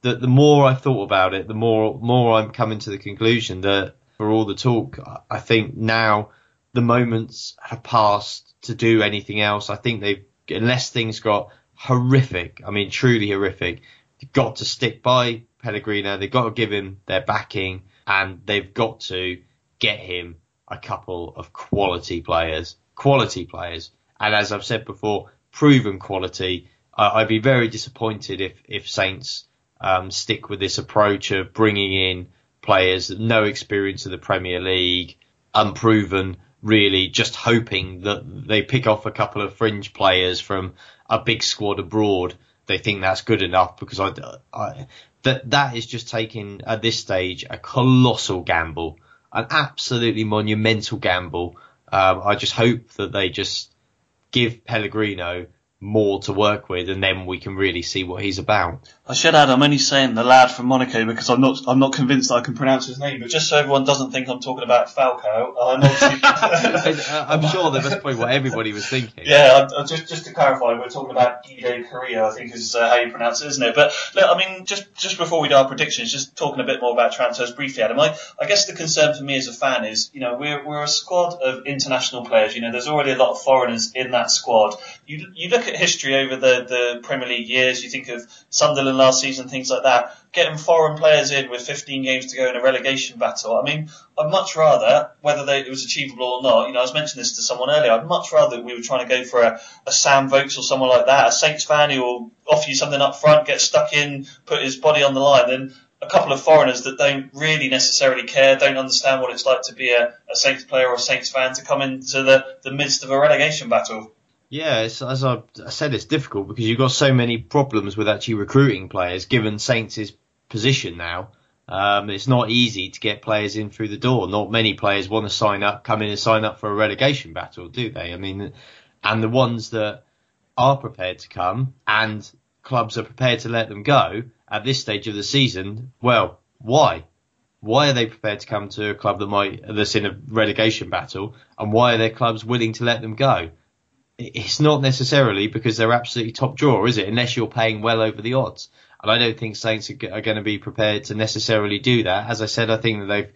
S2: that the more I've thought about it, the more more I'm coming to the conclusion that for all the talk, I think now the moments have passed to do anything else. I think they've unless things got horrific, I mean truly horrific, they've got to stick by Pellegrino. They've got to give him their backing, and they've got to get him a couple of quality players, quality players and as I've said before, proven quality. I'd be very disappointed if if Saints um, stick with this approach of bringing in players no experience of the Premier League, unproven, really just hoping that they pick off a couple of fringe players from a big squad abroad. They think that's good enough because I, I that that is just taking at this stage a colossal gamble, an absolutely monumental gamble. Um, I just hope that they just give Pellegrino more to work with, and then we can really see what he's about.
S1: I should add, I'm only saying the lad from Monaco because I'm not I'm not convinced I can pronounce his name, but just so everyone doesn't think I'm talking about Falcao, I'm
S2: I'm sure that's probably what everybody was thinking.
S1: Yeah, just just to clarify, we're talking about Guido Correa, I think is uh, how you pronounce it, isn't it? But look, I mean, just just before we do our predictions, just talking a bit more about transfers briefly, Adam. I, I guess the concern for me as a fan is, you know, we're we're a squad of international players. You know, there's already a lot of foreigners in that squad. You you look at history over the, the Premier League years, you think of Sunderland last season, things like that, getting foreign players in with 15 games to go in a relegation battle. I mean, I'd much rather, whether they, it was achievable or not, you know, I was mentioning this to someone earlier, I'd much rather we were trying to go for a, a Sam Vokes or someone like that, a Saints fan who will offer you something up front, get stuck in, put his body on the line, than a couple of foreigners that don't really necessarily care, don't understand what it's like to be a, a Saints player or a Saints fan to come into the, the midst of a relegation battle.
S2: Yeah, as I said, it's difficult because you've got so many problems with actually recruiting players, given Saints' position now. Um, it's not easy to get players in through the door. Not many players want to sign up, come in and sign up for a relegation battle, do they? I mean, and the ones that are prepared to come and clubs are prepared to let them go, at this stage of the season, well, why? Why are they prepared to come to a club that might that's in a relegation battle, and why are their clubs willing to let them go? It's not necessarily because they're absolutely top drawer, is it? Unless you're paying well over the odds, and I don't think Saints are, are going to be prepared to necessarily do that. As I said, I think that they've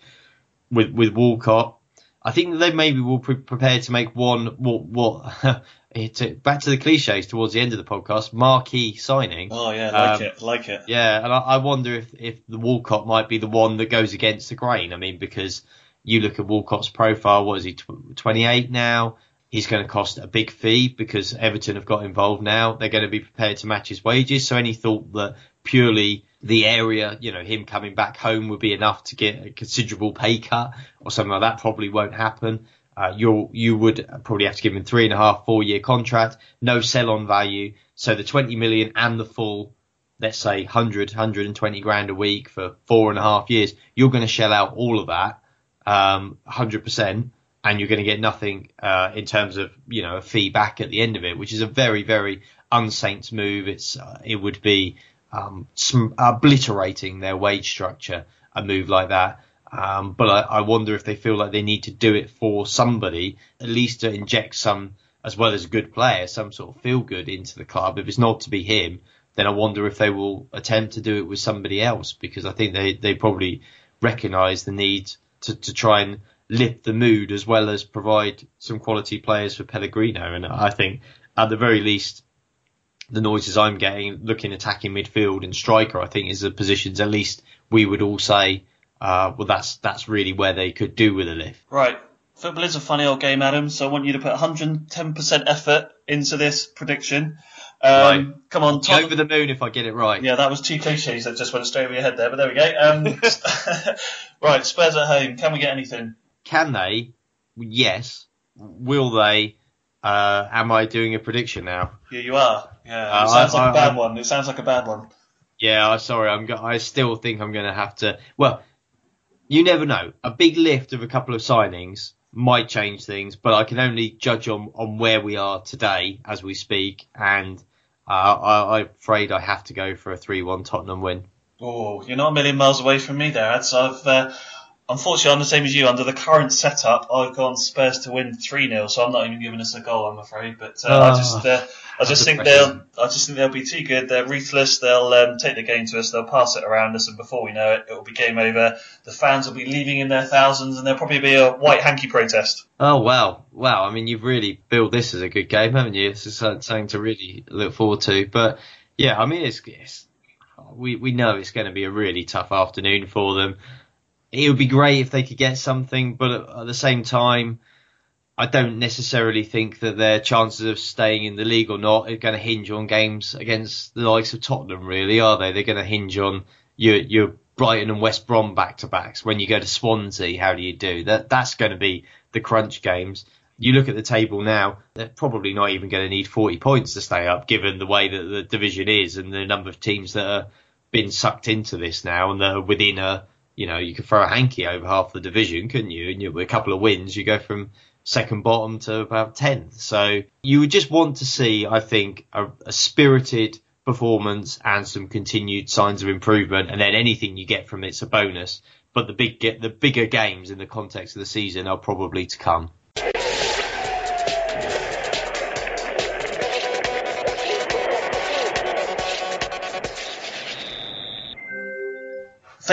S2: with with Walcott, I think that they maybe will be prepared to make one what what it, back to the cliches towards the end of the podcast, marquee signing.
S1: Oh yeah, like um, it, like it.
S2: Yeah, and I, I, wonder if if the Walcott might be the one that goes against the grain. I mean, because you look at Walcott's profile, what is he, 28 now? He's going to cost a big fee because Everton have got involved now. They're going to be prepared to match his wages. So any thought that purely the area, you know, him coming back home would be enough to get a considerable pay cut or something like that probably won't happen. Uh, you you would probably have to give him three and a half, four year contract, no sell on value. So the 20 million and the full, let's say 100, 120 grand a week for four and a half years, you're going to shell out all of that, um, 100%, and you're going to get nothing, uh, in terms of, you know, a fee back at the end of it, which is a very, very unsaints move. It's, uh, it would be, um, obliterating their wage structure, a move like that. Um, but I, I, wonder if they feel like they need to do it for somebody, at least to inject some, as well as a good player, some sort of feel good into the club. If it's not to be him, then I wonder if they will attempt to do it with somebody else because I think they, they probably recognise the need to, to try and lift the mood as well as provide some quality players for Pellegrino. And I think at the very least, the noises I'm getting looking attacking midfield and striker, I think is the positions at least we would all say uh, well, that's that's really where they could do with a lift.
S1: Right. Football is a funny old game, Adam. So I want you to put 110% effort into this prediction. Um, right. Come on,
S2: Tom. over the moon if I get it right.
S1: Yeah, that was two cliches that just went straight over your head there, but there we go. Um, right, Spurs at home. Can we get anything?
S2: Can they? Yes. Will they? Uh, am I doing a prediction now?
S1: Yeah, you are. Yeah, uh, it sounds I, like I, a bad I, one. It sounds like a bad one.
S2: Yeah, sorry. I'm. I still think I'm going to have to. Well, you never know. A big lift of a couple of signings might change things, but I can only judge on, on where we are today as we speak. And uh, I, I'm afraid I have to go for a 3 1 Tottenham win.
S1: Oh, you're not a million miles away from me there, Ed. So I've. Uh, unfortunately, I'm the same as you. Under the current setup, I've gone Spurs to win 3 0, so I'm not even giving us a goal, I'm afraid. But uh, oh. I just. Uh, I just think they'll. I just think they'll be too good. They're ruthless. They'll um, take the game to us. They'll pass it around us, and before we know it, it will be game over. The fans will be leaving in their thousands, and there'll probably be a white hanky protest.
S2: Oh wow, wow! I mean, you've really built this as a good game, haven't you? It's something to really look forward to. But yeah, I mean, it's, it's we we know it's going to be a really tough afternoon for them. It would be great if they could get something, but at the same time I don't necessarily think that their chances of staying in the league or not are going to hinge on games against the likes of Tottenham, really, are they? They're going to hinge on your your Brighton and West Brom back to backs. When you go to Swansea, how do you do that? That's going to be the crunch games. You look at the table now; they're probably not even going to need 40 points to stay up, given the way that the division is and the number of teams that are been sucked into this now and that are within a. You know, you could throw a hanky over half the division, couldn't you? And you, with a couple of wins, you go from second bottom to about 10th. So you would just want to see, I think, a, a, spirited performance and some continued signs of improvement. And then anything you get from it's a bonus. But the big, the bigger games in the context of the season are probably to come.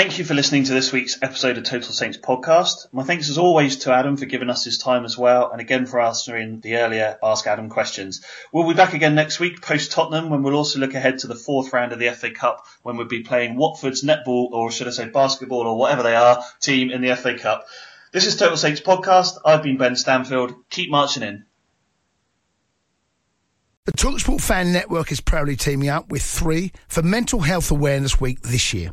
S1: Thank you for listening to this week's episode of Total Saints podcast. My thanks as always to Adam for giving us his time as well, and again for answering the earlier Ask Adam questions. We'll be back again next week post Tottenham when we'll also look ahead to the fourth round of the FA Cup when we'll be playing Watford's netball, or should I say basketball, or whatever they are, team in the FA Cup. This is Total Saints podcast. I've been Ben Stanfield. Keep marching in.
S3: The Talksport Fan Network is proudly teaming up with three for Mental Health Awareness Week this year.